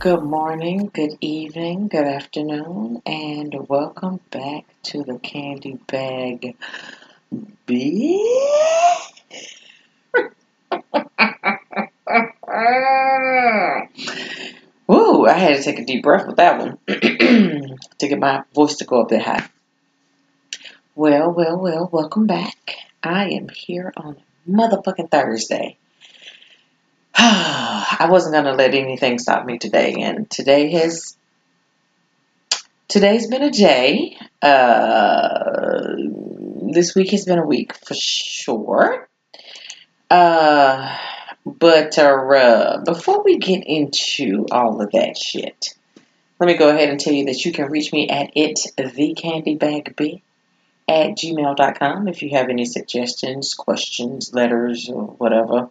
Good morning, good evening, good afternoon, and welcome back to the Candy Bag B. Woo, I had to take a deep breath with that one to get my voice to go up that high. Well, well, well, welcome back. I am here on motherfucking Thursday. I wasn't gonna let anything stop me today, and today has today's been a day. Uh, this week has been a week for sure. Uh, but uh, before we get into all of that shit, let me go ahead and tell you that you can reach me at it the candy bag b at gmail.com if you have any suggestions, questions, letters, or whatever.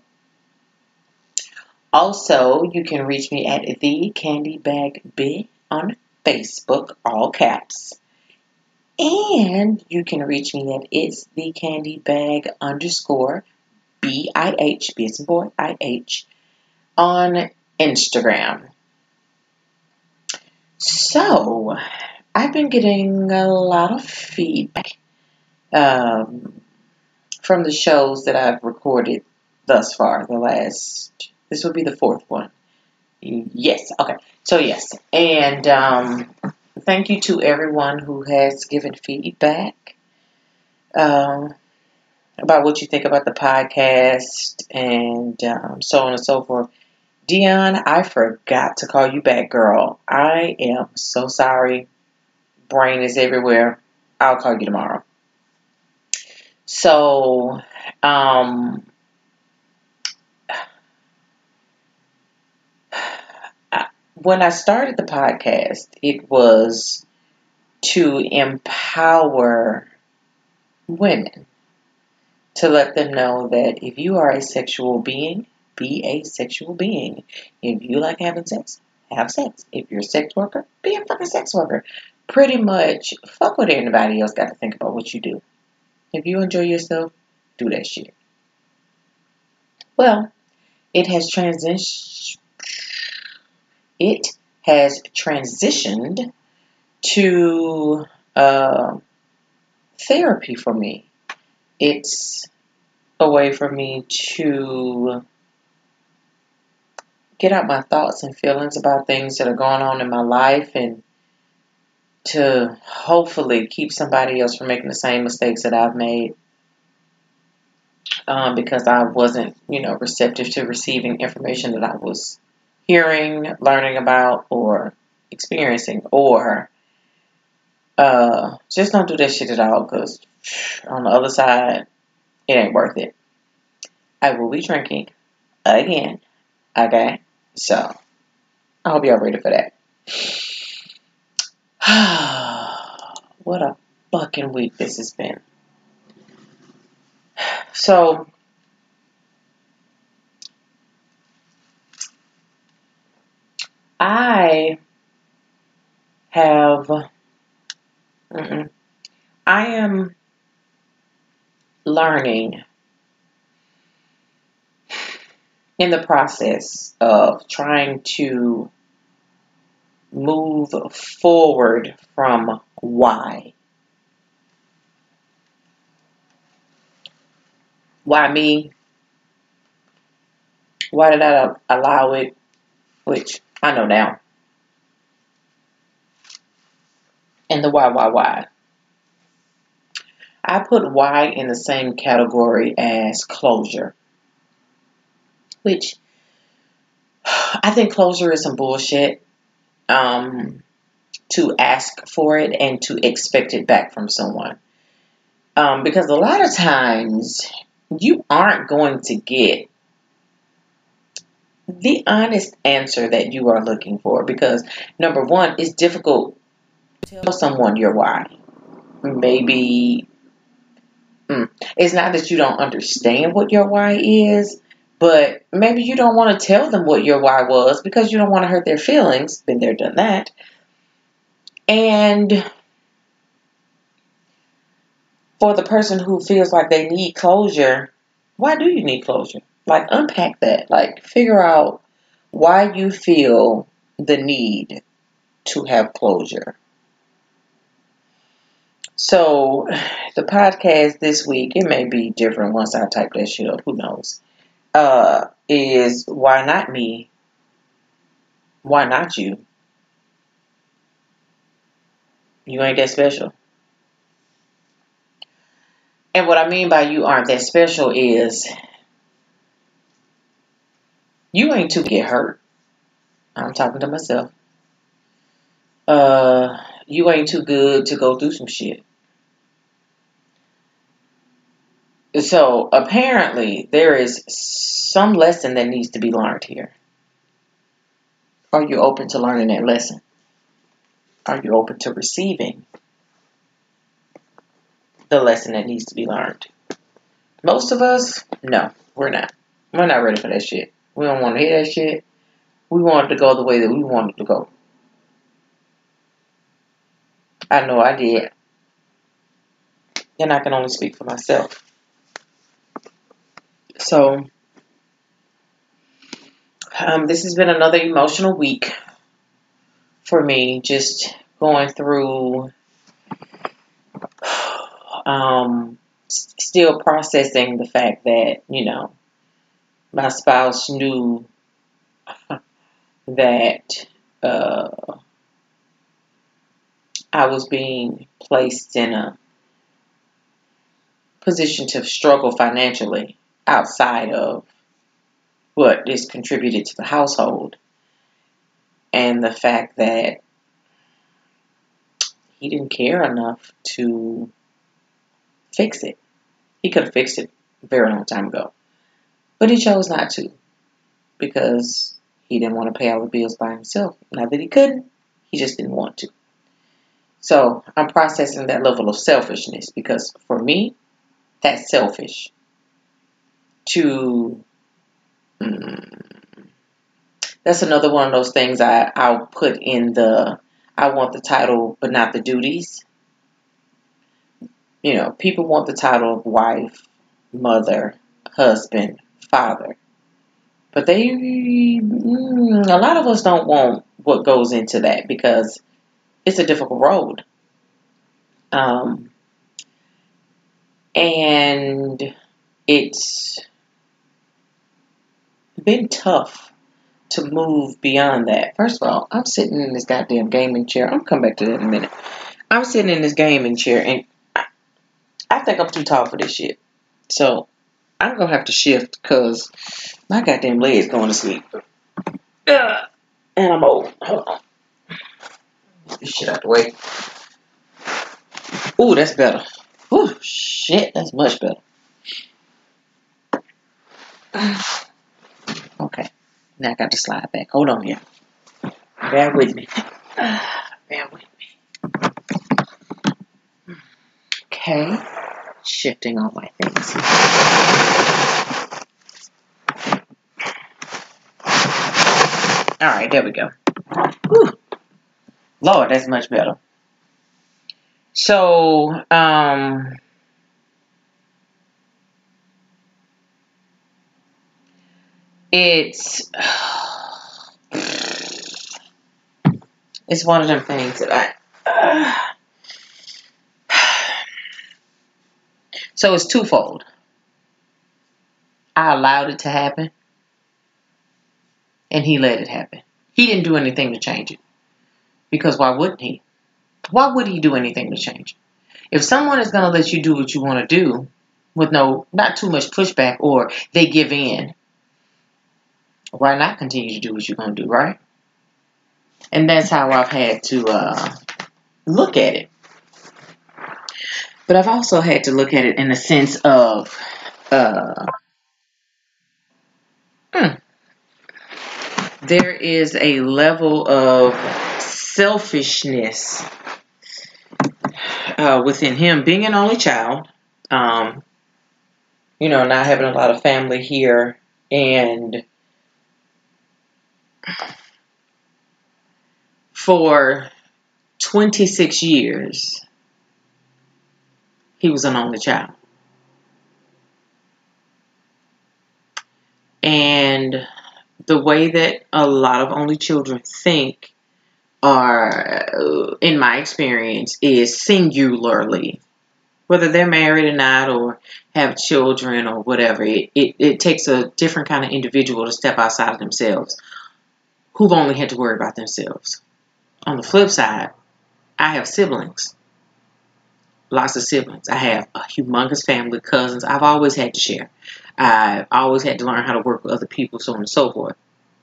Also, you can reach me at the Candy Bag B on Facebook, all caps. And you can reach me at it's the candy bag underscore B I H, B as boy, I H, on Instagram. So, I've been getting a lot of feedback um, from the shows that I've recorded thus far, the last this will be the fourth one. Yes. Okay. So yes, and um, thank you to everyone who has given feedback um, about what you think about the podcast and um, so on and so forth. Dion, I forgot to call you back, girl. I am so sorry. Brain is everywhere. I'll call you tomorrow. So, um, when I started the podcast, it was to empower women to let them know that if you are a sexual being, be a sexual being. If you like having sex, have sex. If you're a sex worker, be a fucking sex worker. Pretty much, fuck what anybody else got to think about what you do. If you enjoy yourself, do that shit. Well, it has transitioned it has transitioned to uh, therapy for me. It's a way for me to get out my thoughts and feelings about things that are going on in my life and to hopefully keep somebody else from making the same mistakes that I've made. Um, because I wasn't, you know, receptive to receiving information that I was hearing, learning about, or experiencing, or uh, just don't do that shit at all because on the other side, it ain't worth it. I will be drinking again. Okay? So, I hope y'all ready for that. what a fucking week this has been. So, I have. I am learning in the process of trying to move forward from why. Why me? Why did I allow it? Which I know now. And the why, why, why. I put why in the same category as closure, which I think closure is some bullshit. Um, to ask for it and to expect it back from someone. Um, because a lot of times you aren't going to get the honest answer that you are looking for because number one it's difficult to tell someone your why. Maybe mm, it's not that you don't understand what your why is but maybe you don't want to tell them what your why was because you don't want to hurt their feelings been there done that. And for the person who feels like they need closure why do you need closure like unpack that like figure out why you feel the need to have closure. So, the podcast this week, it may be different once I type that shit up, who knows? Uh, is why not me? Why not you? You ain't that special. And what I mean by you aren't that special is you ain't to get hurt. I'm talking to myself. Uh, you ain't too good to go through some shit. So apparently there is some lesson that needs to be learned here. Are you open to learning that lesson? Are you open to receiving the lesson that needs to be learned? Most of us, no, we're not. We're not ready for that shit. We don't want to hear that shit. We want it to go the way that we want it to go. I know I did. And I can only speak for myself. So, um, this has been another emotional week for me, just going through, um, still processing the fact that, you know, my spouse knew that uh, I was being placed in a position to struggle financially outside of what is contributed to the household. And the fact that he didn't care enough to fix it. He could have fixed it a very long time ago. But he chose not to because he didn't want to pay all the bills by himself. Not that he couldn't, he just didn't want to. So I'm processing that level of selfishness because for me, that's selfish. To mm, that's another one of those things I, I'll put in the I want the title but not the duties. You know, people want the title of wife, mother, husband, father. But they, mm, a lot of us don't want what goes into that because it's a difficult road. Um, and it's been tough to move beyond that. First of all, I'm sitting in this goddamn gaming chair. I'm come back to that in a minute. I'm sitting in this gaming chair, and I, I think I'm too tall for this shit. So I'm gonna have to shift because my goddamn leg's going to sleep. Uh, and I'm old. Hold on. Get this shit out the way. Ooh, that's better. Ooh, shit, that's much better. Okay. Now I got to slide back. Hold on here. Bear with me. Bear with me. Okay. Shifting all my things. All right, there we go. Whew. Lord, that's much better. So, um, it's it's one of them things that I. Uh, so it's twofold. I allowed it to happen, and he let it happen. He didn't do anything to change it. Because why wouldn't he? Why would he do anything to change it? If someone is going to let you do what you want to do with no, not too much pushback or they give in, why not continue to do what you're going to do, right? And that's how I've had to uh, look at it. But I've also had to look at it in the sense of, uh, hmm, there is a level of selfishness uh, within him, being an only child, um, you know, not having a lot of family here, and for 26 years, he was an only child. And the way that a lot of only children think are, uh, in my experience, is singularly. Whether they're married or not, or have children or whatever, it, it, it takes a different kind of individual to step outside of themselves who've only had to worry about themselves. On the flip side, I have siblings. Lots of siblings. I have a humongous family, cousins. I've always had to share. I've always had to learn how to work with other people, so on and so forth.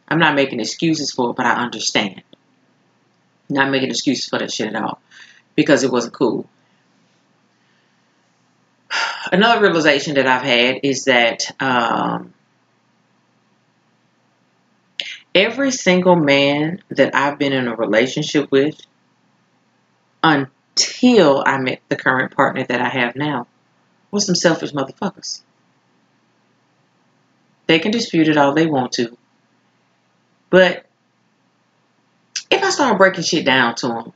I'm not making excuses for it, but I understand. Not making excuses for that shit at all. Because it wasn't cool. Another realization that I've had is that um, every single man that I've been in a relationship with until I met the current partner that I have now was some selfish motherfuckers. They can dispute it all they want to. But if I start breaking shit down to them,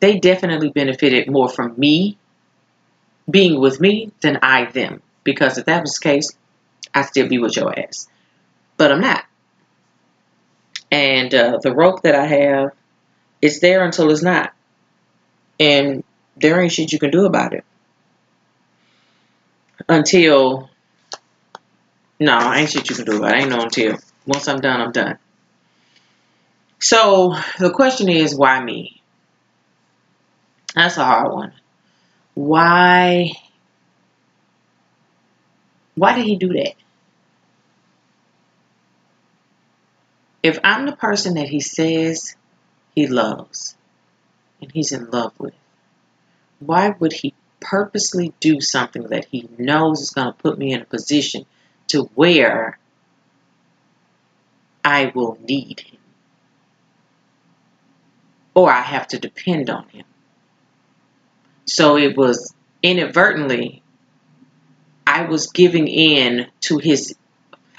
they definitely benefited more from me being with me than I them. Because if that was the case, I'd still be with your ass. But I'm not. And uh, the rope that I have, it's there until it's not. And there ain't shit you can do about it. Until, no, ain't shit you can do about it. Ain't no until. Once I'm done, I'm done. So the question is, why me? That's a hard one. Why? Why did he do that? If I'm the person that he says he loves and he's in love with, why would he purposely do something that he knows is going to put me in a position to where I will need him? Or I have to depend on him. So it was inadvertently, I was giving in to his,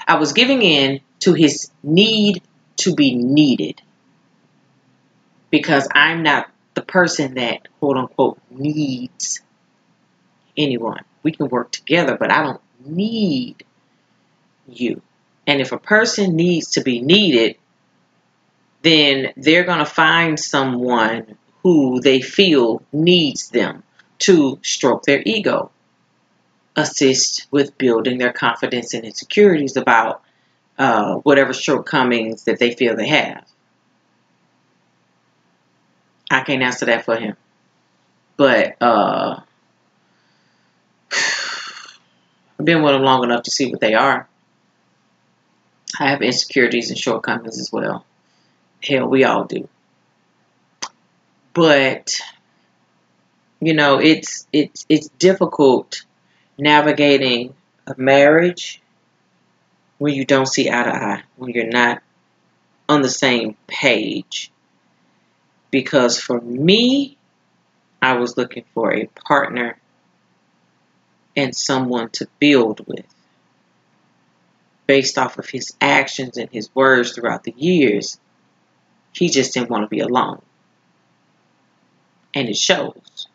I was giving in to his need to be needed. Because I'm not the person that quote unquote needs anyone. We can work together, but I don't need you. And if a person needs to be needed, then they're going to find someone who they feel needs them to stroke their ego, assist with building their confidence and insecurities about uh, whatever shortcomings that they feel they have. I can't answer that for him. But uh, I've been with them long enough to see what they are. I have insecurities and shortcomings as well. Hell, we all do. But you know, it's it's it's difficult navigating a marriage when you don't see eye to eye, when you're not on the same page. Because for me, I was looking for a partner and someone to build with. Based off of his actions and his words throughout the years, he just didn't want to be alone. And it shows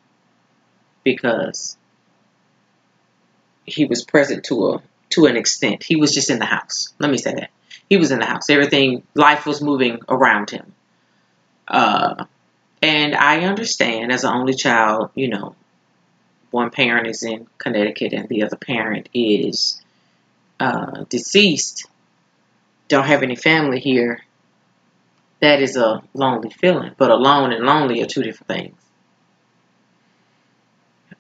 because he was present to a to an extent. He was just in the house. Let me say that. He was in the house. Everything life was moving around him. Uh and I understand as an only child, you know, one parent is in Connecticut and the other parent is uh, deceased, don't have any family here, that is a lonely feeling. But alone and lonely are two different things.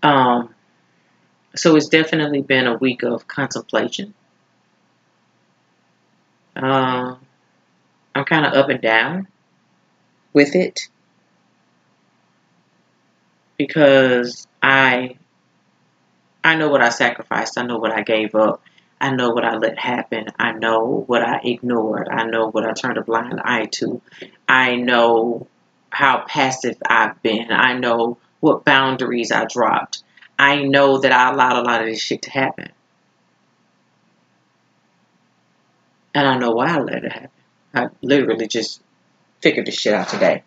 Um, so it's definitely been a week of contemplation. Uh, I'm kind of up and down with it because I I know what I sacrificed. I know what I gave up. I know what I let happen. I know what I ignored. I know what I turned a blind eye to. I know how passive I've been. I know what boundaries I dropped. I know that I allowed a lot of this shit to happen. And I know why I let it happen. I literally just figured this shit out today.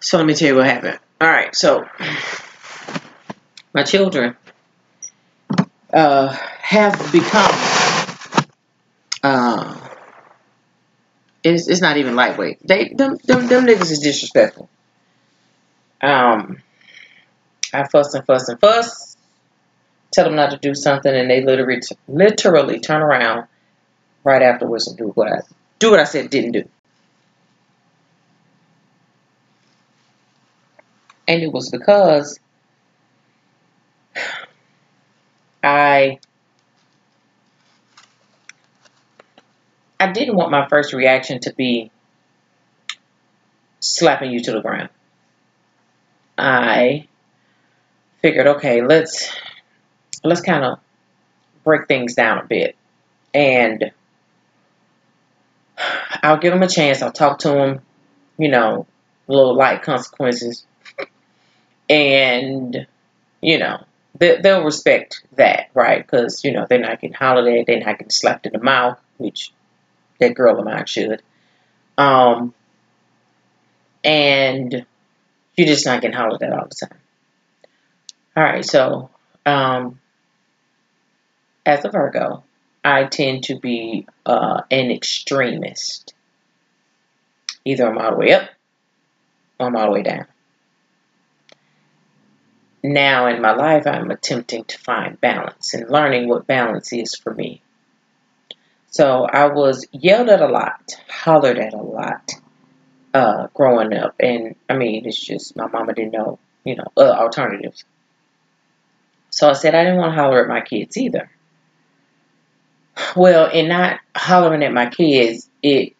So let me tell you what happened. Alright, so my children uh, have become Uh, it's, it's not even lightweight. They them, them them niggas is disrespectful. Um, I fuss and fuss and fuss. Tell them not to do something, and they literally literally turn around right afterwards and do what I do what I said didn't do. And it was because I I didn't want my first reaction to be slapping you to the ground. I figured, okay, let's let's kind of break things down a bit, and I'll give them a chance. I'll talk to them, you know, little light consequences, and you know they, will respect that, right? Because you know they're not getting hollered at, they're not getting slapped in the mouth, which that girl of mine should. Um, and you're just not getting hollered at all the time. All right, so um, as a Virgo, I tend to be uh, an extremist. Either I'm all the way up or I'm all the way down. Now in my life, I'm attempting to find balance and learning what balance is for me. So I was yelled at a lot, hollered at a lot uh, growing up. And I mean, it's just my mama didn't know, you know, uh, alternatives. So I said I didn't want to holler at my kids either. Well, in not hollering at my kids, it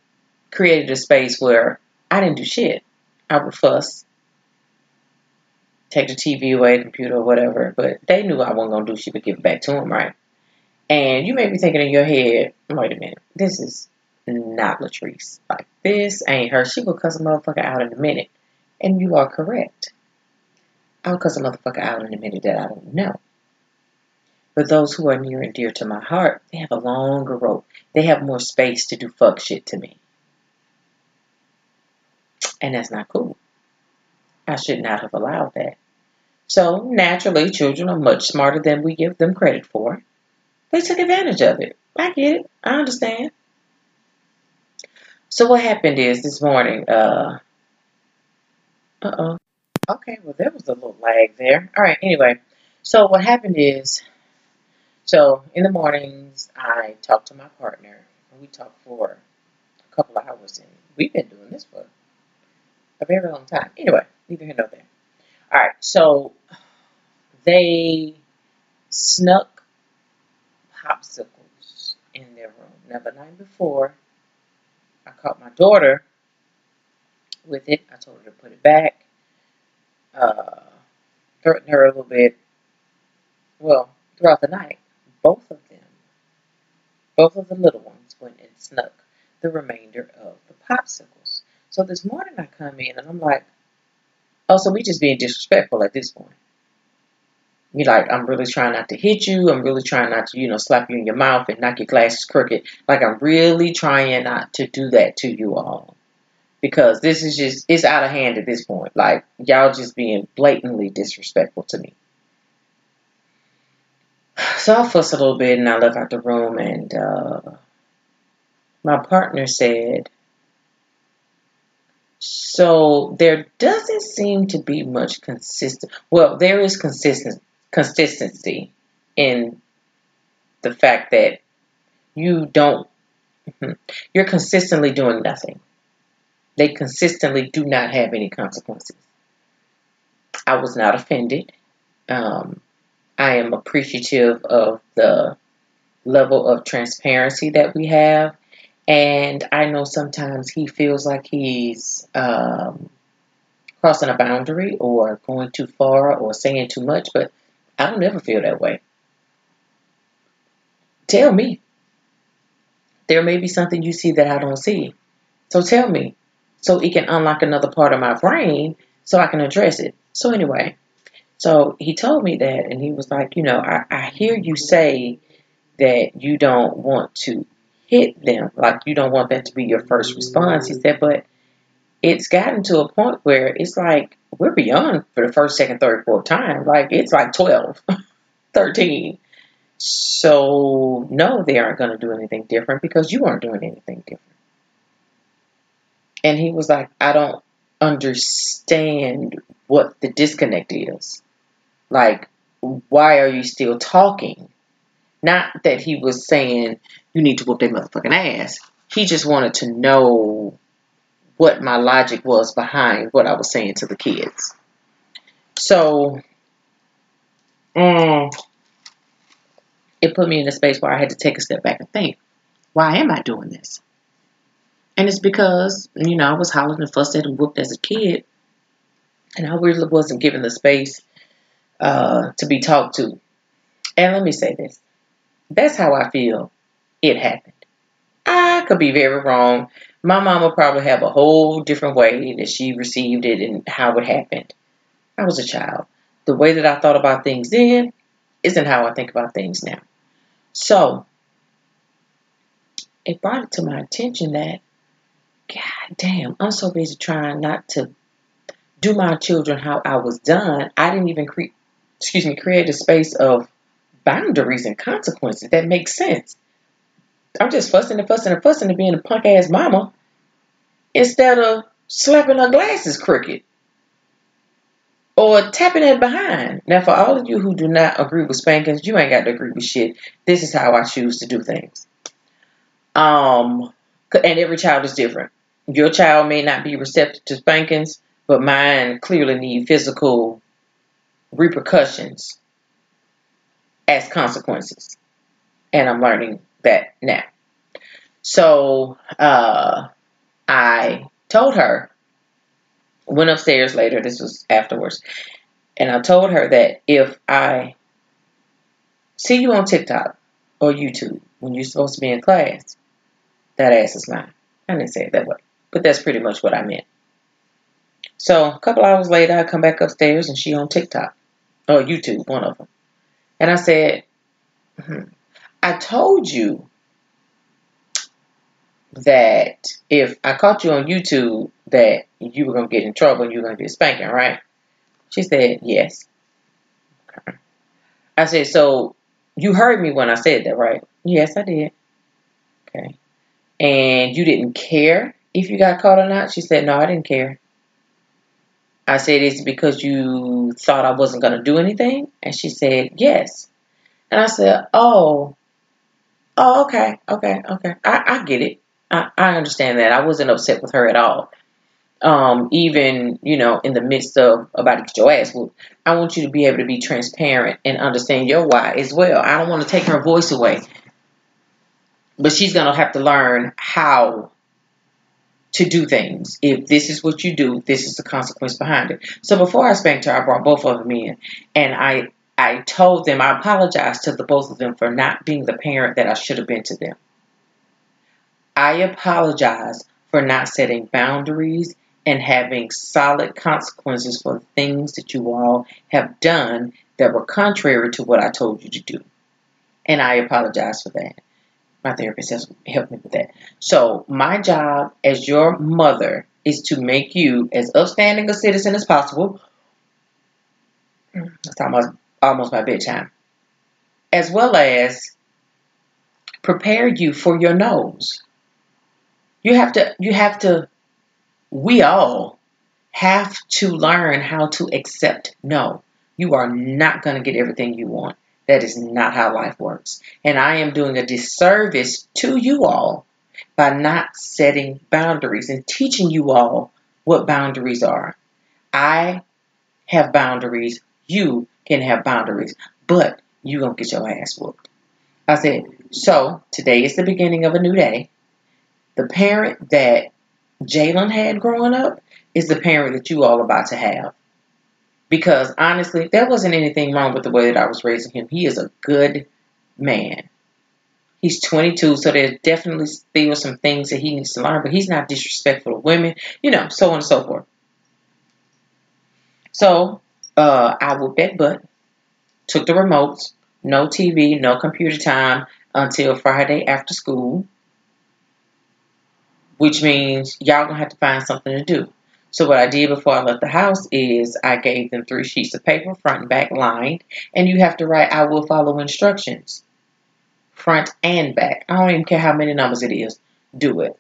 created a space where I didn't do shit. I would fuss, take the TV away, the computer, or whatever. But they knew I wasn't gonna do shit but give it back to them, right? And you may be thinking in your head, wait a minute, this is not Latrice. Like, this ain't her. She will cuss a motherfucker out in a minute. And you are correct. I'll cuss a motherfucker out in a minute that I don't know. But those who are near and dear to my heart, they have a longer rope. They have more space to do fuck shit to me. And that's not cool. I should not have allowed that. So, naturally, children are much smarter than we give them credit for. They took advantage of it. I get it. I understand. So what happened is this morning, uh, uh-oh. Okay, well, there was a little lag there. All right, anyway. So what happened is, so in the mornings, I talk to my partner. And we talk for a couple of hours, and we've been doing this for a very long time. Anyway, neither here nor there. All right, so they snuck popsicles in their room. Now, the night before, I caught my daughter with it. I told her to put it back. Uh, threatened her a little bit. Well, throughout the night, both of them, both of the little ones went and snuck the remainder of the popsicles. So this morning I come in and I'm like, oh, so we just being disrespectful at this point. You like, I'm really trying not to hit you. I'm really trying not to, you know, slap you in your mouth and knock your glasses crooked. Like, I'm really trying not to do that to you all. Because this is just, it's out of hand at this point. Like, y'all just being blatantly disrespectful to me. So I fussed a little bit and I left out the room and uh, my partner said, so there doesn't seem to be much consistent. Well, there is consistent consistency in the fact that you don't, you're consistently doing nothing. They consistently do not have any consequences. I was not offended. Um, I am appreciative of the level of transparency that we have. And I know sometimes he feels like he's um, crossing a boundary or going too far or saying too much, but I don't ever feel that way. Tell me. There may be something you see that I don't see. So tell me. So it can unlock another part of my brain so I can address it. So anyway, so he told me that and he was like, you know, I, I hear you say that you don't want to hit them, like you don't want that to be your first response. He said, but it's gotten to a point where it's like we're beyond for the first, second, third, fourth time. Like it's like 12, 13. So, no, they aren't going to do anything different because you aren't doing anything different. And he was like, I don't understand what the disconnect is. Like, why are you still talking? Not that he was saying you need to whoop that motherfucking ass. He just wanted to know what my logic was behind what I was saying to the kids. So, mm, it put me in a space where I had to take a step back and think, why am I doing this? And it's because, you know, I was hollering and fussed at and whooped as a kid. And I really wasn't given the space uh, to be talked to. And let me say this. That's how I feel it happened. I could be very wrong. My mom would probably have a whole different way that she received it and how it happened. I was a child. The way that I thought about things then isn't how I think about things now. So, it brought it to my attention that, God damn, I'm so busy trying not to do my children how I was done. I didn't even create, excuse me, create a space of boundaries and consequences that make sense. I'm just fussing and fussing and fussing and being a punk ass mama instead of slapping her glasses crooked or tapping it behind. Now, for all of you who do not agree with spankings, you ain't got to agree with shit. This is how I choose to do things. Um, and every child is different. Your child may not be receptive to spankings, but mine clearly need physical repercussions consequences. And I'm learning that now. So uh, I told her, went upstairs later, this was afterwards, and I told her that if I see you on TikTok or YouTube when you're supposed to be in class, that ass is mine. I didn't say it that way, but that's pretty much what I meant. So a couple hours later, I come back upstairs and she on TikTok or YouTube, one of them. And I said, hmm, I told you that if I caught you on YouTube that you were going to get in trouble and you were going to get spanking, right? She said, yes. I said, so you heard me when I said that, right? Yes, I did. Okay. And you didn't care if you got caught or not? She said, no, I didn't care. I said, it's because you thought I wasn't going to do anything? And she said, yes. And I said, oh, oh, okay, okay, okay. I, I get it. I, I understand that. I wasn't upset with her at all. Um, even, you know, in the midst of about to get your ass whooped, I want you to be able to be transparent and understand your why as well. I don't want to take her voice away. But she's going to have to learn how to do things. If this is what you do, this is the consequence behind it. So before I spanked her, I brought both of them in and I I told them I apologized to the both of them for not being the parent that I should have been to them. I apologize for not setting boundaries and having solid consequences for the things that you all have done that were contrary to what I told you to do. And I apologize for that. My therapist has helped me with that. So, my job as your mother is to make you as upstanding a citizen as possible. That's almost, almost my bedtime. As well as prepare you for your nose. You have to, you have to, we all have to learn how to accept no. You are not going to get everything you want. That is not how life works. And I am doing a disservice to you all by not setting boundaries and teaching you all what boundaries are. I have boundaries. You can have boundaries, but you're going to get your ass whooped. I said, so today is the beginning of a new day. The parent that Jalen had growing up is the parent that you all about to have. Because honestly, there wasn't anything wrong with the way that I was raising him. He is a good man. He's 22, so there's definitely still some things that he needs to learn, but he's not disrespectful to women, you know, so on and so forth. So uh, I whooped that butt, took the remotes, no TV, no computer time until Friday after school which means y'all gonna have to find something to do. So what I did before I left the house is I gave them three sheets of paper, front and back lined, and you have to write, I will follow instructions. front and back. I don't even care how many numbers it is. Do it.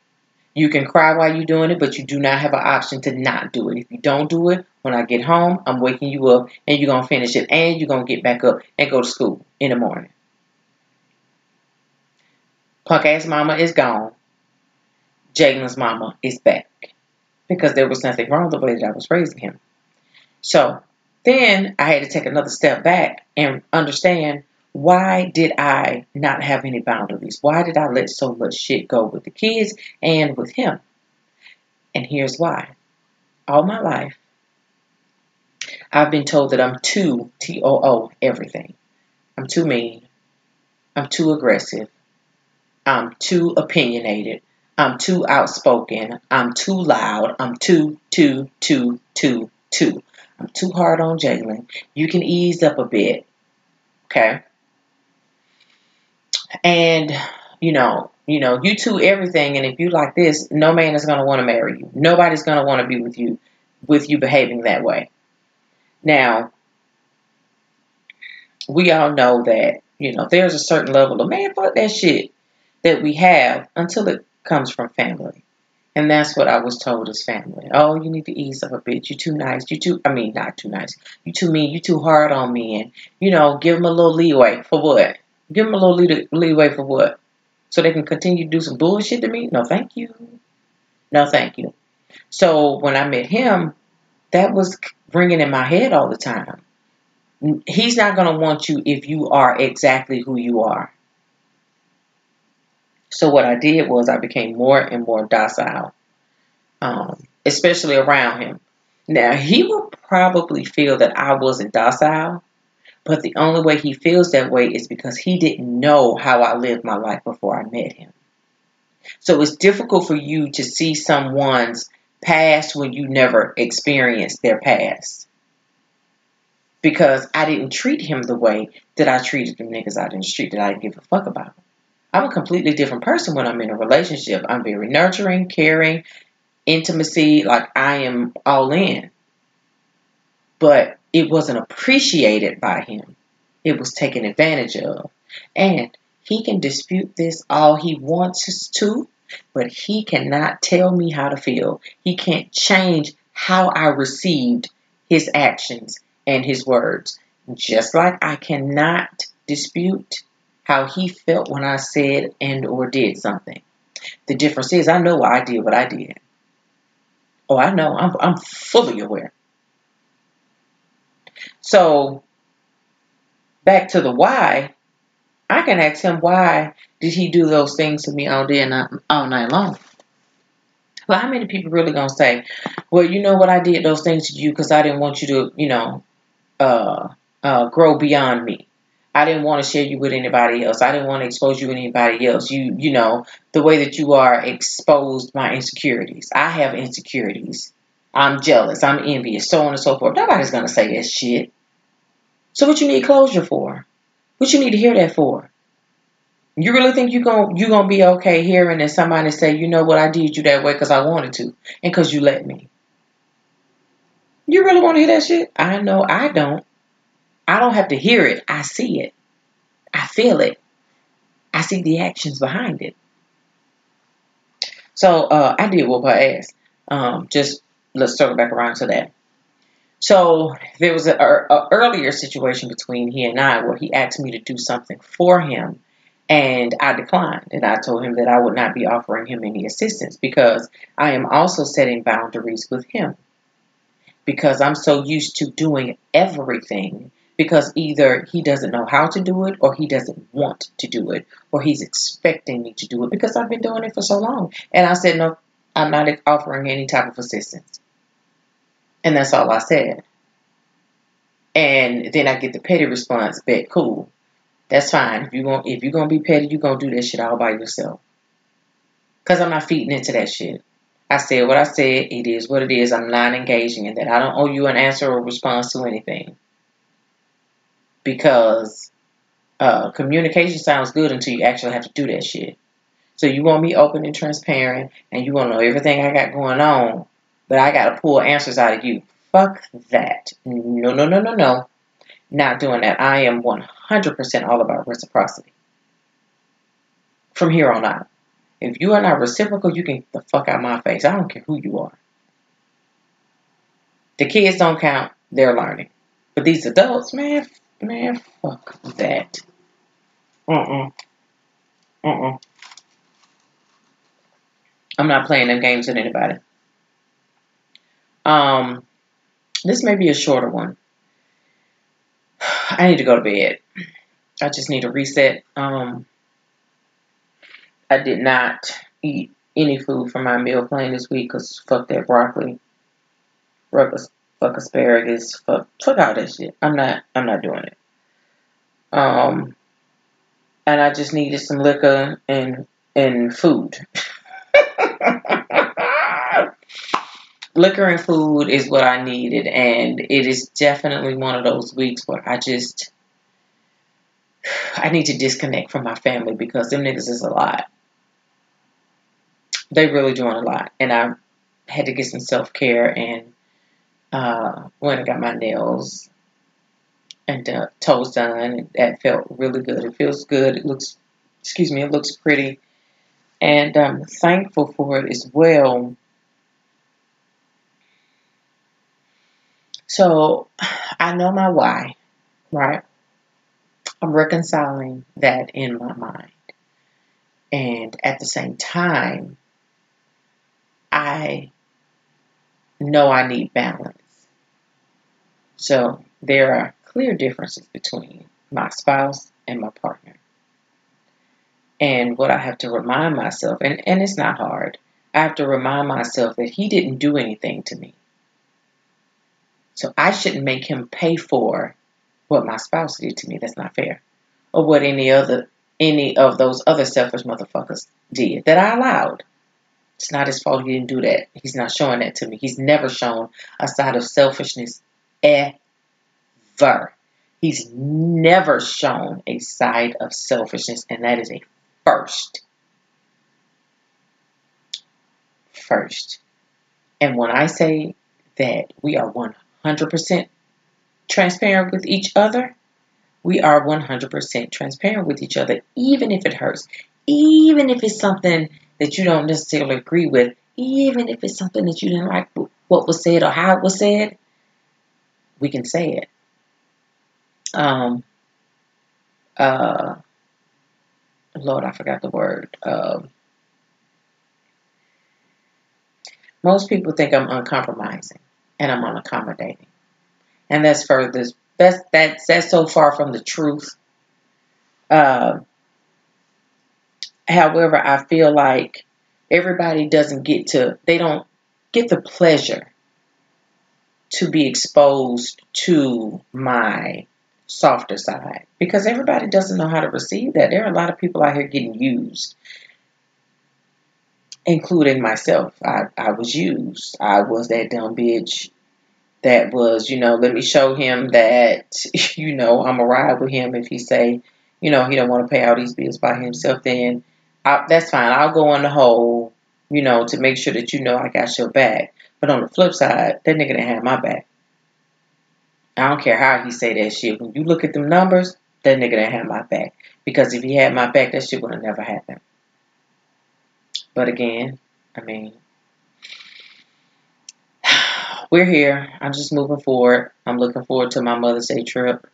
You can cry while you're doing it, but you do not have an option to not do it. If you don't do it, when I get home, I'm waking you up and you're going to finish it and you're going to get back up and go to school in the morning. Punk ass mama is gone. Jalen's mama is back because there was nothing wrong with the way that I was raising him. So then I had to take another step back and understand why did I not have any boundaries? Why did I let so much shit go with the kids and with him? And here's why. All my life, I've been told that I'm too T O O everything. I'm too mean. I'm too aggressive. I'm too opinionated. I'm too outspoken. I'm too loud. I'm too, too, too, too, too. I'm too hard on Jalen. You can ease up a bit. Okay. And you know, you know, you two everything, and if you like this, no man is gonna want to marry you. Nobody's gonna want to be with you, with you behaving that way. Now, we all know that you know there's a certain level of man, fuck that shit that we have until it comes from family. And that's what I was told as family. Oh, you need to ease up a bit. You too nice. You too, I mean, not too nice. You too mean. You too hard on me. And, you know, give them a little leeway. For what? Give them a little lee- leeway for what? So they can continue to do some bullshit to me? No, thank you. No, thank you. So when I met him, that was ringing in my head all the time. He's not going to want you if you are exactly who you are. So what I did was I became more and more docile, um, especially around him. Now he will probably feel that I wasn't docile, but the only way he feels that way is because he didn't know how I lived my life before I met him. So it's difficult for you to see someone's past when you never experienced their past. Because I didn't treat him the way that I treated the niggas I didn't street that I didn't give a fuck about. I'm a completely different person when I'm in a relationship. I'm very nurturing, caring, intimacy, like I am all in. But it wasn't appreciated by him. It was taken advantage of. And he can dispute this all he wants to, but he cannot tell me how to feel. He can't change how I received his actions and his words. Just like I cannot dispute how he felt when I said and or did something. The difference is I know why I did what I did. Oh, I know. I'm, I'm fully aware. So, back to the why, I can ask him why did he do those things to me all day and all night long. But how many people really gonna say, well, you know what, I did those things to you because I didn't want you to, you know, uh, uh, grow beyond me. I didn't want to share you with anybody else. I didn't want to expose you to anybody else. You, you know, the way that you are exposed my insecurities. I have insecurities. I'm jealous. I'm envious. So on and so forth. Nobody's gonna say that shit. So what you need closure for? What you need to hear that for? You really think you going you gonna be okay hearing that somebody say, you know what, I did you that way because I wanted to and because you let me. You really want to hear that shit? I know I don't. I don't have to hear it. I see it. I feel it. I see the actions behind it. So uh, I did whoop her ass. Um, just let's circle back around to that. So there was an earlier situation between he and I where he asked me to do something for him, and I declined. And I told him that I would not be offering him any assistance because I am also setting boundaries with him. Because I'm so used to doing everything because either he doesn't know how to do it or he doesn't want to do it or he's expecting me to do it because I've been doing it for so long. And I said, no, I'm not offering any type of assistance. And that's all I said. And then I get the petty response, bet cool. That's fine. If you want if you're gonna be petty, you're gonna do that shit all by yourself. Cause I'm not feeding into that shit. I said what I said, it is what it is. I'm not engaging in that. I don't owe you an answer or response to anything because uh, communication sounds good until you actually have to do that shit. So you want me open and transparent, and you want to know everything I got going on, but I got to pull answers out of you. Fuck that. No, no, no, no, no. Not doing that. I am 100% all about reciprocity. from here on out. If you are not reciprocal, you can get the fuck out my face. I don't care who you are. The kids don't count. They're learning. But these adults, man, man, fuck that. Uh-uh. Uh-uh. I'm not playing them games with anybody. Um, this may be a shorter one. I need to go to bed. I just need a reset. Um, I did not eat any food from my meal plan this week because fuck that broccoli. Fuck, fuck asparagus. Fuck, fuck all that shit. I'm not, I'm not doing it. Um, and I just needed some liquor and, and food. liquor and food is what I needed, and it is definitely one of those weeks where I just I need to disconnect from my family because them niggas is a lot. They really doing a lot, and I had to get some self care and uh, went and got my nails and uh, toes done. That felt really good. It feels good. It looks, excuse me, it looks pretty, and I'm thankful for it as well So I know my why, right? I'm reconciling that in my mind. And at the same time, I know I need balance. So there are clear differences between my spouse and my partner. And what I have to remind myself, and, and it's not hard, I have to remind myself that he didn't do anything to me. So I shouldn't make him pay for what my spouse did to me. That's not fair. Or what any other any of those other selfish motherfuckers did that I allowed. It's not his fault he didn't do that. He's not showing that to me. He's never shown a side of selfishness ever. He's never shown a side of selfishness, and that is a first. First. And when I say that we are 100% transparent with each other, we are 100% transparent with each other, even if it hurts, even if it's something that you don't necessarily agree with, even if it's something that you didn't like what was said or how it was said, we can say it. Um, uh, Lord, I forgot the word. Uh, most people think I'm uncompromising and I'm unaccommodating. And that's further that's that's that's so far from the truth. Uh, however, I feel like everybody doesn't get to they don't get the pleasure to be exposed to my softer side because everybody doesn't know how to receive that. There are a lot of people out here getting used, including myself. I, I was used. I was that dumb bitch that was, you know, let me show him that, you know, I'm a ride with him. If he say, you know, he don't want to pay all these bills by himself, then I, that's fine. I'll go on the hole, you know, to make sure that you know I got your back. But on the flip side, that nigga didn't have my back. I don't care how he say that shit. When you look at them numbers, that nigga didn't have my back. Because if he had my back, that shit would have never happened. But again, I mean, we're here. I'm just moving forward. I'm looking forward to my Mother's Day trip.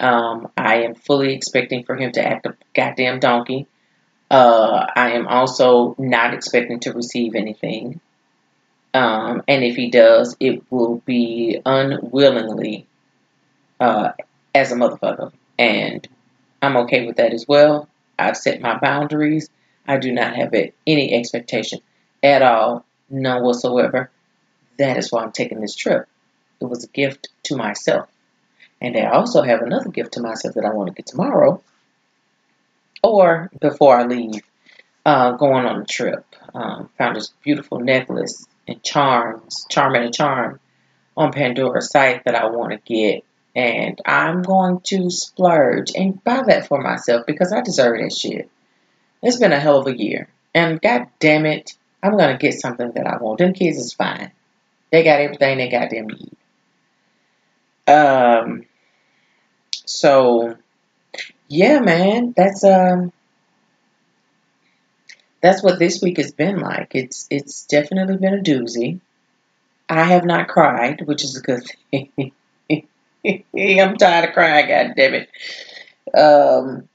Um, I am fully expecting for him to act a goddamn donkey. Uh, I am also not expecting to receive anything. Um, and if he does, it will be unwillingly uh, as a motherfucker. And I'm okay with that as well. I've set my boundaries. I do not have any expectation at all, none whatsoever. That is why I'm taking this trip. It was a gift to myself. And I also have another gift to myself that I want to get tomorrow or before I leave uh, going on a trip. Um, found this beautiful necklace and charms, charm and a charm on Pandora's site that I want to get. And I'm going to splurge and buy that for myself because I deserve that shit. It's been a hell of a year. And god damn it, I'm going to get something that I want. Them kids is fine. They got everything they them need. Um, so yeah, man, that's um, that's what this week has been like. It's it's definitely been a doozy. I have not cried, which is a good thing. I'm tired of crying, god damn it. Um,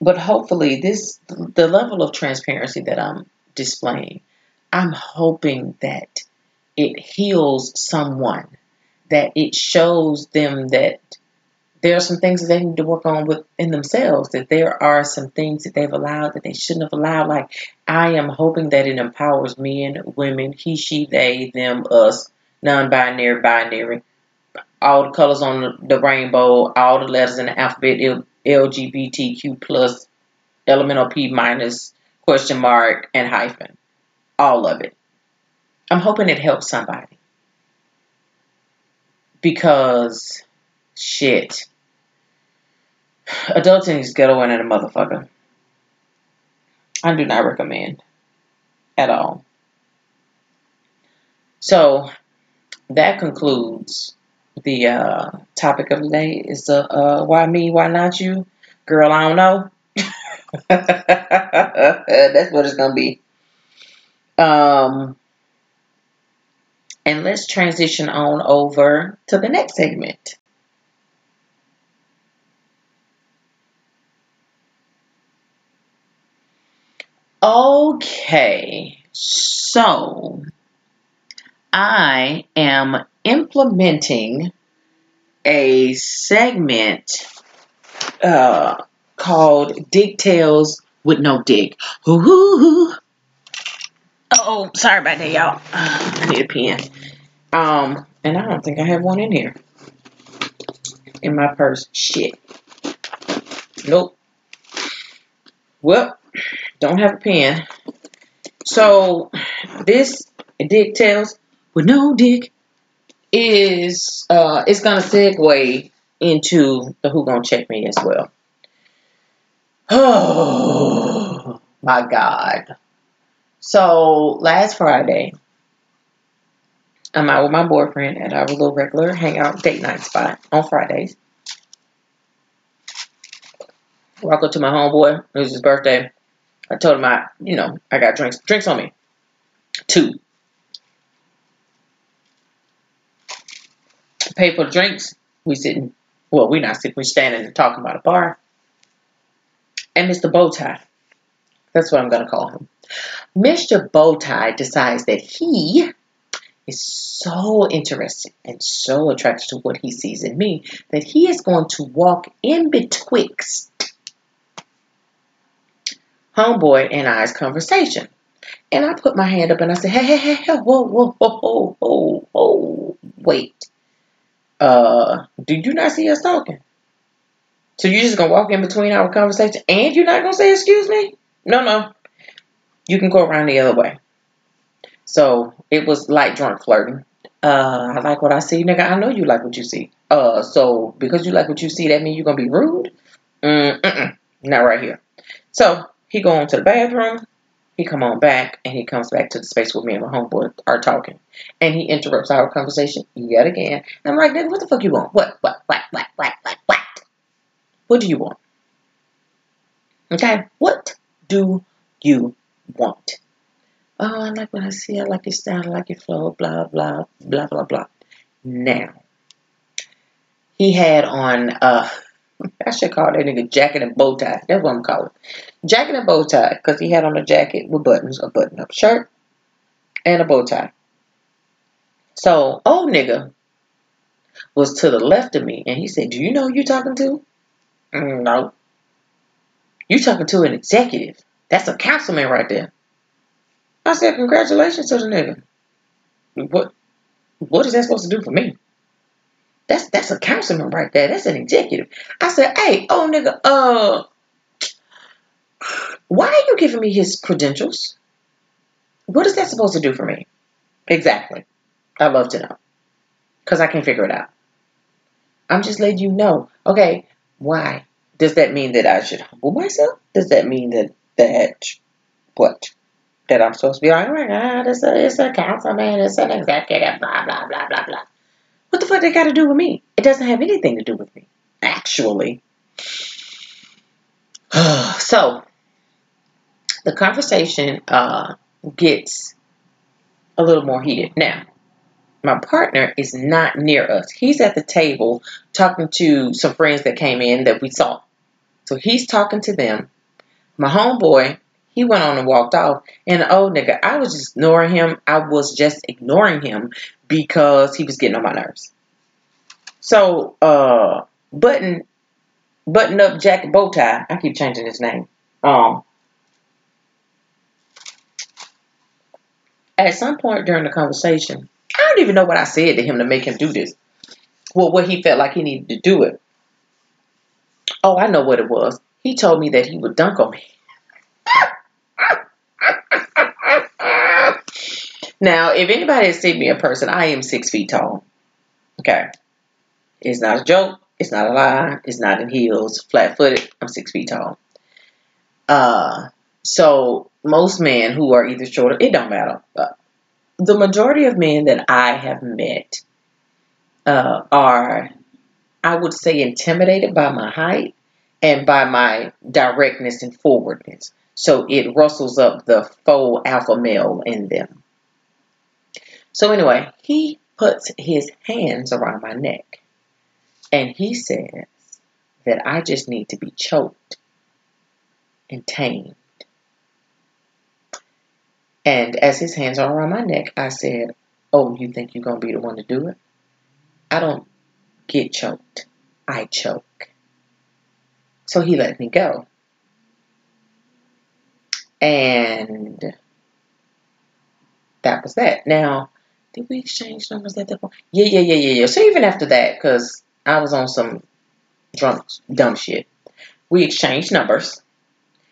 but hopefully this the level of transparency that I'm displaying, I'm hoping that it heals someone, that it shows them that there are some things that they need to work on within themselves, that there are some things that they've allowed that they shouldn't have allowed. Like, I am hoping that it empowers men, women, he, she, they, them, us, non binary, binary, all the colors on the rainbow, all the letters in the alphabet, LGBTQ plus, elemental P minus, question mark, and hyphen. All of it. I'm hoping it helps somebody. Because, shit Adulting is ghetto and a motherfucker. I do not recommend at all. So that concludes the uh, topic of the day. Is the uh, why me, why not you, girl? I don't know. That's what it's gonna be. Um, and let's transition on over to the next segment. Okay, so I am implementing a segment uh, called Dick Tales with No Dick. Oh, sorry about that, y'all. I need a pen. Um, and I don't think I have one in here in my purse. Shit. Nope. Well, don't have a pen. So this Dick Tales with no dick is uh it's gonna segue into the Who Gonna Check Me as well. Oh my god. So last Friday, I'm out with my boyfriend at our little regular hangout date night spot on Fridays. Walk up to my homeboy. It was his birthday. I told him I, you know, I got drinks, drinks on me. Two. Pay for the drinks. We sitting, well, we not sitting, we standing and talking about a bar. And Mr. Bowtie, that's what I'm to call him. Mr. Bowtie decides that he is so interested and so attracted to what he sees in me that he is going to walk in betwixt homeboy and I's conversation. And I put my hand up and I said, hey, hey, hey, hey whoa, whoa, whoa, whoa, whoa, whoa, wait. Uh, do you not see us talking? So you're just gonna walk in between our conversation and you're not gonna say excuse me? No, no. You can go around the other way. So it was light drunk flirting. Uh, I like what I see, nigga. I know you like what you see. Uh, so because you like what you see, that means you're gonna be rude? Mm-mm. Not right here. So he go on to the bathroom. He come on back and he comes back to the space where me and my homeboy are talking. And he interrupts our conversation yet again. I'm like, nigga, what the fuck you want? What, what, what, what, what, what, what? What do you want? Okay, what do you want? Oh, I like what I see. I like your style. I like your flow. Blah, blah, blah, blah, blah. Now, he had on, uh, I should call that nigga jacket and bow tie. That's what I'm calling. Jacket and bow tie, because he had on a jacket with buttons, a button up shirt, and a bow tie. So, old nigga was to the left of me, and he said, Do you know who you talking to? Mm, no. You talking to an executive. That's a councilman right there. I said, Congratulations to the nigga. What what is that supposed to do for me? That's that's a councilman right there. That's an executive. I said, hey, oh nigga, uh, why are you giving me his credentials? What is that supposed to do for me? Exactly. I'd love to know. Because I can't figure it out. I'm just letting you know. Okay, why? Does that mean that I should humble myself? Does that mean that that what? That I'm supposed to be like, oh my god, it's a it's a councilman, it's an executive, blah blah blah blah blah. What the fuck they got to do with me? It doesn't have anything to do with me, actually. so the conversation uh, gets a little more heated. Now, my partner is not near us. He's at the table talking to some friends that came in that we saw. So he's talking to them. My homeboy, he went on and walked off. And the old nigga, I was just ignoring him. I was just ignoring him because he was getting on my nerves. So, uh, button, button up jacket bow tie. I keep changing his name. Um, at some point during the conversation, I don't even know what I said to him to make him do this. Well, what he felt like he needed to do it. Oh, I know what it was. He told me that he would dunk on me. now, if anybody has seen me in person, I am six feet tall. Okay. It's not a joke. It's not a lie. It's not in heels. Flat footed. I'm six feet tall. Uh, so most men who are either shorter, it don't matter. Uh, the majority of men that I have met uh, are, I would say, intimidated by my height and by my directness and forwardness. So it rustles up the faux alpha male in them. So anyway, he puts his hands around my neck and he says that I just need to be choked and tamed. And as his hands are around my neck, I said, Oh, you think you're going to be the one to do it? I don't get choked, I choke. So he let me go. And that was that. Now, did we exchange numbers at that point? Yeah, yeah, yeah, yeah, yeah. So even after that, because I was on some drunk, dumb shit, we exchanged numbers.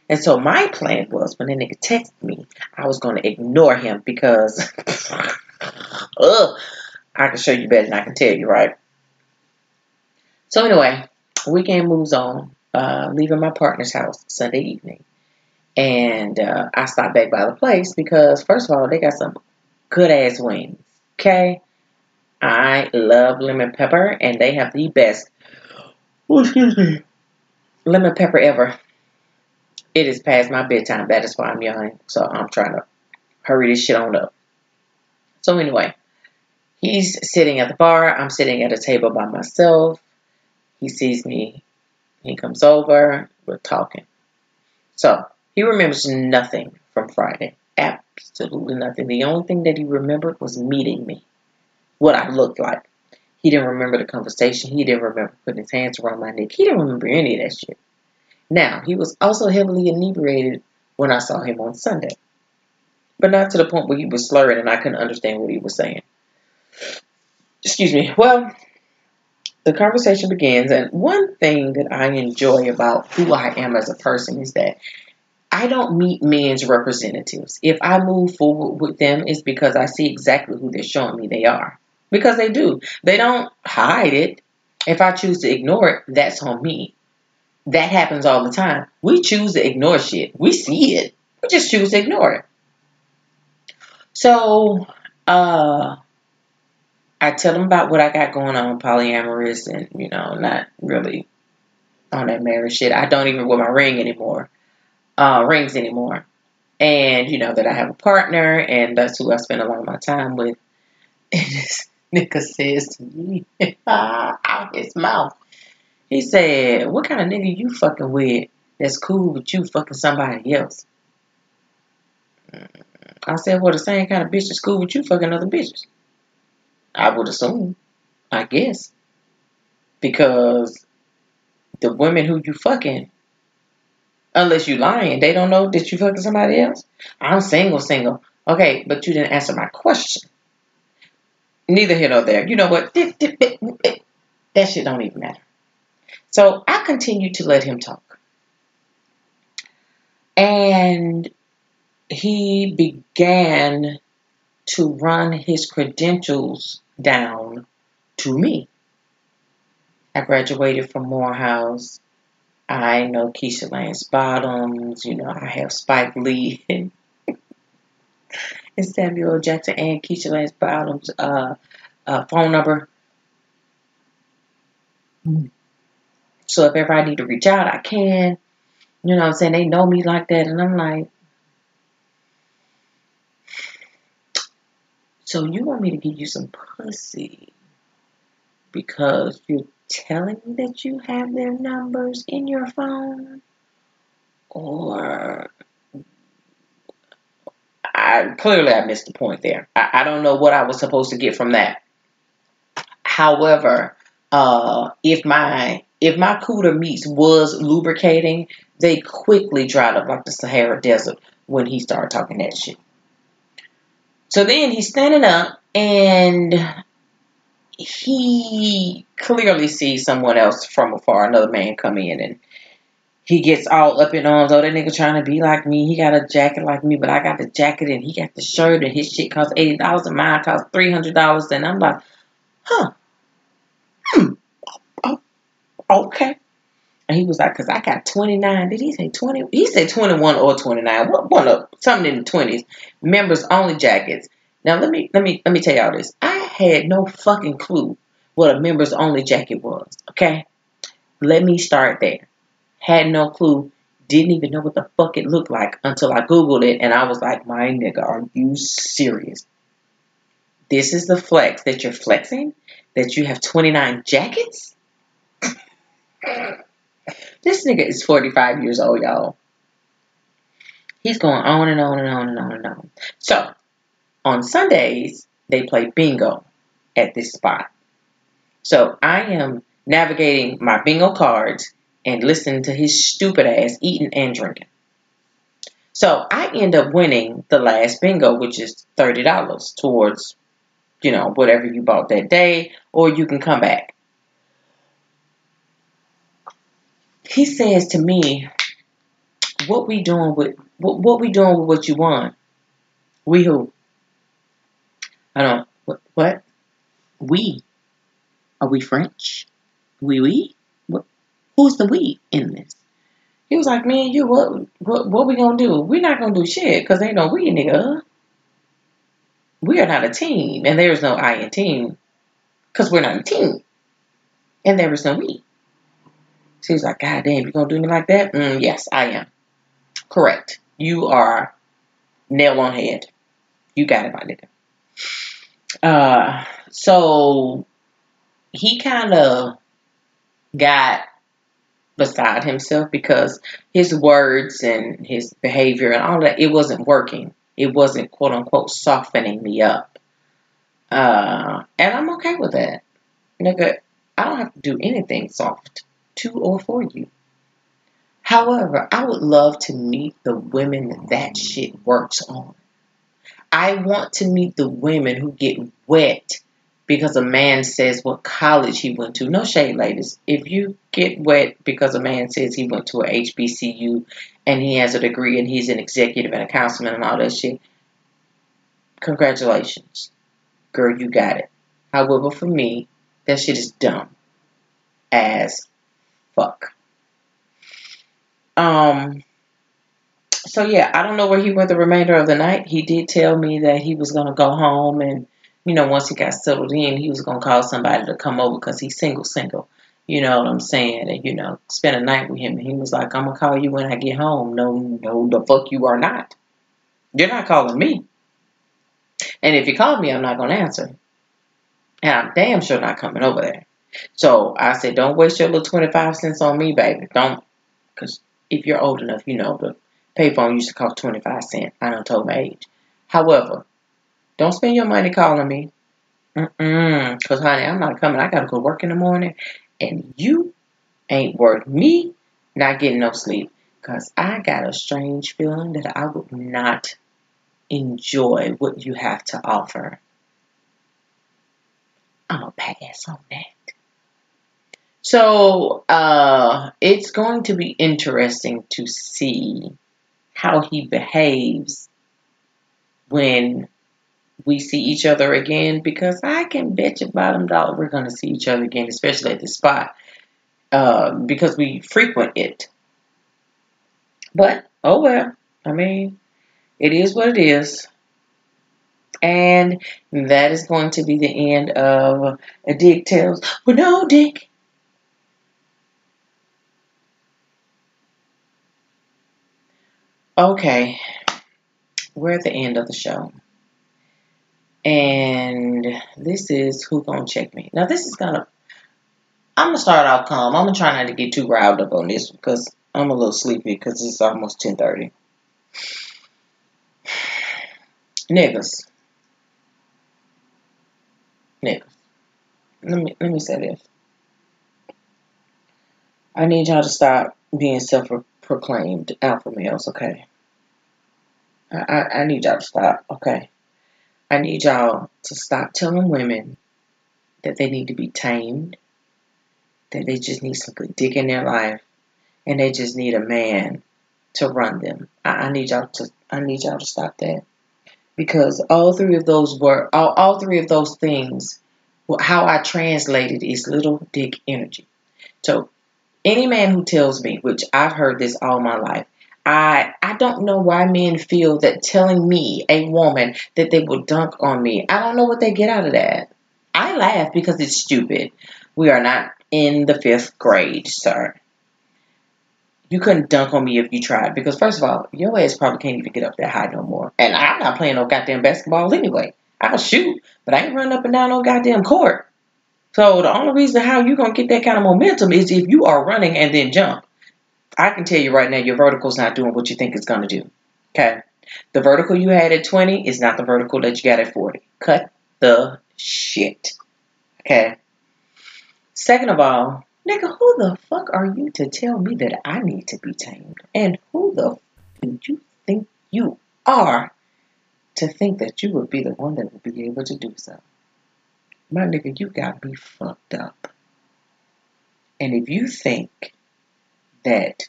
And so my plan was when the nigga texted me, I was going to ignore him because ugh, I can show you better than I can tell you, right? So anyway, weekend moves on, uh, leaving my partner's house Sunday evening. And uh, I stopped back by the place because, first of all, they got some good ass wings. Okay? I love lemon pepper, and they have the best, oh, excuse me, lemon pepper ever. It is past my bedtime. That is why I'm yawning. So I'm trying to hurry this shit on up. So anyway, he's sitting at the bar. I'm sitting at a table by myself. He sees me. He comes over. We're talking. So he remembers nothing from Friday. Absolutely nothing. The only thing that he remembered was meeting me. What I looked like. He didn't remember the conversation. He didn't remember putting his hands around my neck. He didn't remember any of that shit. Now, he was also heavily inebriated when I saw him on Sunday, but not to the point where he was slurring and I couldn't understand what he was saying. Excuse me. Well, the conversation begins, and one thing that I enjoy about who I am as a person is that I don't meet men's representatives. If I move forward with them, it's because I see exactly who they're showing me they are. Because they do. They don't hide it. If I choose to ignore it, that's on me that happens all the time. We choose to ignore shit. We see it. We just choose to ignore it. So, uh, I tell them about what I got going on, polyamorous, and you know, not really on that marriage shit. I don't even wear my ring anymore, uh, rings anymore, and you know that I have a partner, and that's who I spend a lot of my time with. And this nigga says to me out his mouth, he said, What kind of nigga you fucking with that's cool with you fucking somebody else? I said, Well, the same kind of bitch that's cool with you fucking other bitches. I would assume. I guess. Because the women who you fucking, unless you lying, they don't know that you fucking somebody else. I'm single, single. Okay, but you didn't answer my question. Neither here nor there. You know what? That shit don't even matter. So I continued to let him talk. And he began to run his credentials down to me. I graduated from Morehouse. I know Keisha Lance Bottoms. You know, I have Spike Lee and Samuel Jackson and Keisha Lance Bottoms' uh, uh, phone number. Mm. So if ever I need to reach out, I can. You know I'm saying? They know me like that. And I'm like, so you want me to give you some pussy because you're telling me that you have their numbers in your phone? Or I clearly I missed the point there. I, I don't know what I was supposed to get from that. However, uh, if my if my cooter meats was lubricating, they quickly dried up like the Sahara Desert when he started talking that shit. So then he's standing up and he clearly sees someone else from afar, another man come in and he gets all up in arms. Oh, that nigga trying to be like me. He got a jacket like me, but I got the jacket and he got the shirt and his shit costs eighty dollars and mine costs three hundred dollars. And I'm like, huh, hmm, oh, okay. And he was like, cause I got twenty nine. Did he say twenty? He said twenty one or twenty nine. What one of something in the twenties. Members only jackets. Now let me let me let me tell y'all this. I had no fucking clue what a members only jacket was. Okay, let me start there had no clue, didn't even know what the fuck it looked like until I Googled it and I was like, my nigga, are you serious? This is the flex that you're flexing? That you have 29 jackets? this nigga is 45 years old, y'all. He's going on and on and on and on and on. So, on Sundays, they play bingo at this spot. So, I am navigating my bingo cards and listening to his stupid ass eating and drinking. So I end up winning the last bingo, which is $30 towards, you know, whatever you bought that day, or you can come back. He says to me, what we doing with what, what we doing with what you won? We who? I don't what, what? We. Are we French? We we? Who's the we in this? He was like, man, you, what, what, what we gonna do? We're not gonna do shit because ain't no we, nigga. We are not a team, and there is no I in team because we're not a team, and there is no we. So he's like, God damn, you gonna do me like that? Mm, yes, I am. Correct. You are nail on head. You got it, my nigga. Uh, so he kind of got beside himself because his words and his behavior and all that, it wasn't working. It wasn't quote unquote softening me up. Uh, and I'm okay with that. Nigga, I don't have to do anything soft to or for you. However, I would love to meet the women that that shit works on. I want to meet the women who get wet because a man says what college he went to. No shade, ladies. If you get wet because a man says he went to a HBCU and he has a degree and he's an executive and a councilman and all that shit, congratulations. Girl, you got it. However, for me, that shit is dumb as fuck. Um, so yeah, I don't know where he went the remainder of the night. He did tell me that he was gonna go home and you know, once he got settled in, he was gonna call somebody to come over because he's single, single. You know what I'm saying? And you know, spend a night with him. And he was like, "I'm gonna call you when I get home." No, no, the fuck you are not. You're not calling me. And if you call me, I'm not gonna answer. And I'm damn sure not coming over there. So I said, don't waste your little 25 cents on me, baby. Don't, because if you're old enough, you know the payphone used to cost 25 cents. I don't told my age. However, don't spend your money calling me. Mm-mm. Because, honey, I'm not coming. I got to go work in the morning. And you ain't worth me not getting no sleep. Because I got a strange feeling that I would not enjoy what you have to offer. I'm going to pass on that. So, uh, it's going to be interesting to see how he behaves when we see each other again because I can bet you bottom dollar we're going to see each other again, especially at the spot uh, because we frequent it. But oh well, I mean, it is what it is. And that is going to be the end of a Dick Tales with no Dick. Okay, we're at the end of the show. And this is Who Gonna Check Me. Now, this is gonna, I'm gonna start out calm. I'm gonna try not to get too riled up on this because I'm a little sleepy because it's almost 10.30. Niggas. Niggas. Let me, let me say this. I need y'all to stop being self-proclaimed alpha males, okay? I, I, I need y'all to stop, okay? I need y'all to stop telling women that they need to be tamed, that they just need some good dick in their life, and they just need a man to run them. I, I need y'all to I need y'all to stop that. Because all three of those were all, all three of those things, how I translated is little dick energy. So any man who tells me, which I've heard this all my life, I I don't know why men feel that telling me, a woman, that they will dunk on me. I don't know what they get out of that. I laugh because it's stupid. We are not in the fifth grade, sir. You couldn't dunk on me if you tried. Because first of all, your ass probably can't even get up that high no more. And I'm not playing no goddamn basketball anyway. I'll shoot, but I ain't running up and down no goddamn court. So the only reason how you gonna get that kind of momentum is if you are running and then jump. I can tell you right now, your vertical's not doing what you think it's going to do. Okay? The vertical you had at 20 is not the vertical that you got at 40. Cut the shit. Okay? Second of all, nigga, who the fuck are you to tell me that I need to be tamed? And who the fuck do you think you are to think that you would be the one that would be able to do so? My nigga, you got me fucked up. And if you think that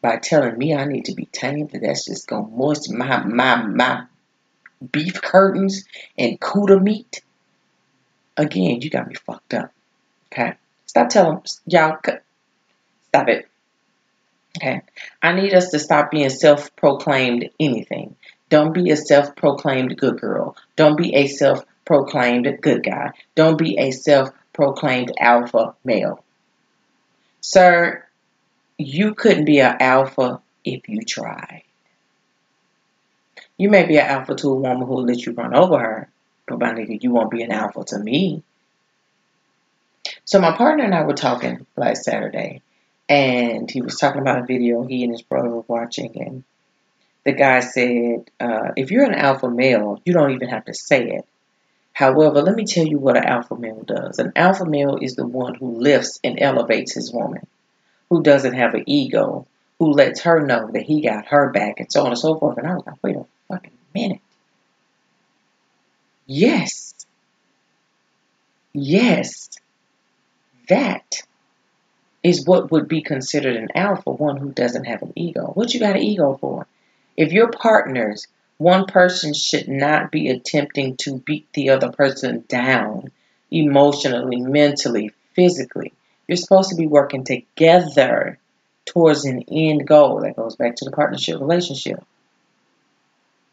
by telling me I need to be tamed, that that's just gonna moisten my my my beef curtains and Cuda meat. Again, you got me fucked up. Okay, stop telling y'all. Stop it. Okay, I need us to stop being self-proclaimed anything. Don't be a self-proclaimed good girl. Don't be a self-proclaimed good guy. Don't be a self-proclaimed alpha male. Sir, you couldn't be an alpha if you tried. You may be an alpha to a woman who will let you run over her, but my nigga, you won't be an alpha to me. So my partner and I were talking last Saturday, and he was talking about a video he and his brother were watching, and the guy said, uh, if you're an alpha male, you don't even have to say it. However, let me tell you what an alpha male does. An alpha male is the one who lifts and elevates his woman who doesn't have an ego, who lets her know that he got her back, and so on and so forth. And I was like, wait a fucking minute. Yes. Yes. That is what would be considered an alpha, one who doesn't have an ego. What you got an ego for? If you're partners, one person should not be attempting to beat the other person down emotionally, mentally, physically. You're supposed to be working together towards an end goal. That goes back to the partnership relationship.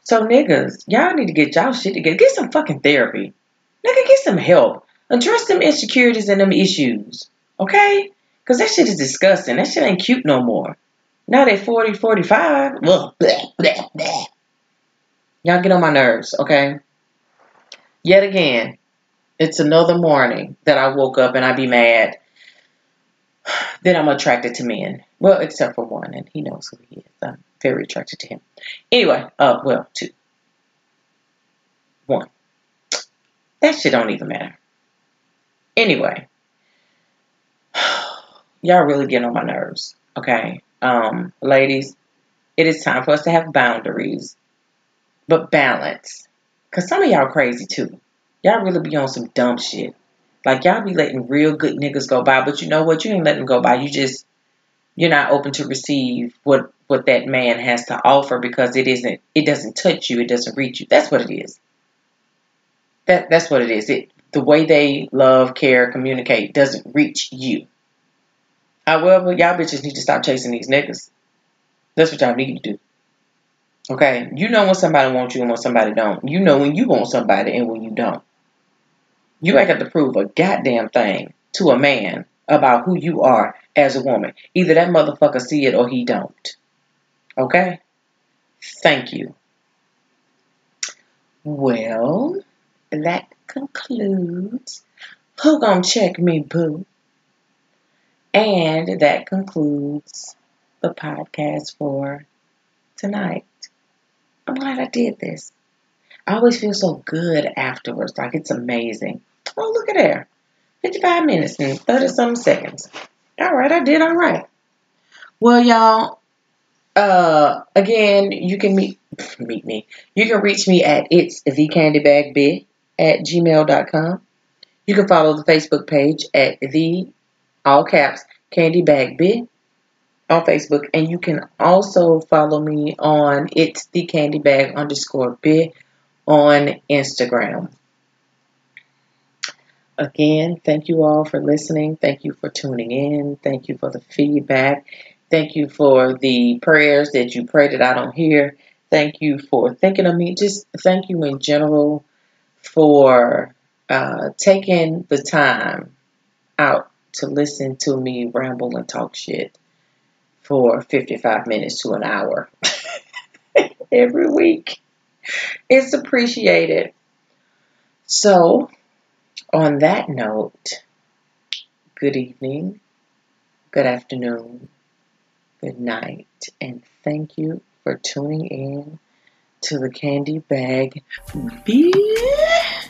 So niggas, y'all need to get y'all shit together. Get some fucking therapy. Nigga, get some help. Address them insecurities and them issues. Okay? Because that shit is disgusting. That shit ain't cute no more. Now they 40, 45. Ugh. Y'all get on my nerves, okay? Yet again, it's another morning that I woke up and I be mad then I'm attracted to men. Well, except for one, and he knows who he is. I'm very attracted to him. Anyway, uh, well, two. One. That shit don't even matter. Anyway. Y'all really getting on my nerves. Okay? Um, ladies, it is time for us to have boundaries. But balance. Because some of y'all crazy too. Y'all really be on some dumb shit. Like y'all be letting real good niggas go by, but you know what? You ain't letting them go by. You just you're not open to receive what what that man has to offer because it isn't it doesn't touch you, it doesn't reach you. That's what it is. That that's what it is. It the way they love, care, communicate doesn't reach you. However, y'all bitches need to stop chasing these niggas. That's what y'all need to do. Okay? You know when somebody wants you and when somebody don't. You know when you want somebody and when you don't. You ain't got to prove a goddamn thing to a man about who you are as a woman. Either that motherfucker see it or he don't. Okay? Thank you. Well, that concludes Who Gonna Check Me Boo? And that concludes the podcast for tonight. I'm glad I did this. I always feel so good afterwards, like it's amazing. Oh, look at there. 55 minutes and 30 some seconds. All right, I did all right. Well, y'all, uh, again, you can meet meet me. You can reach me at it's the candy bag bih at gmail.com. You can follow the Facebook page at the all caps candy bag bih on Facebook, and you can also follow me on it's the candy bag underscore bih on Instagram. Again, thank you all for listening. Thank you for tuning in. Thank you for the feedback. Thank you for the prayers that you pray that I don't hear. Thank you for thinking of me. Just thank you in general for uh, taking the time out to listen to me ramble and talk shit for 55 minutes to an hour every week. It's appreciated. So, on that note, good evening, good afternoon, good night, and thank you for tuning in to the Candy Bag Bitch.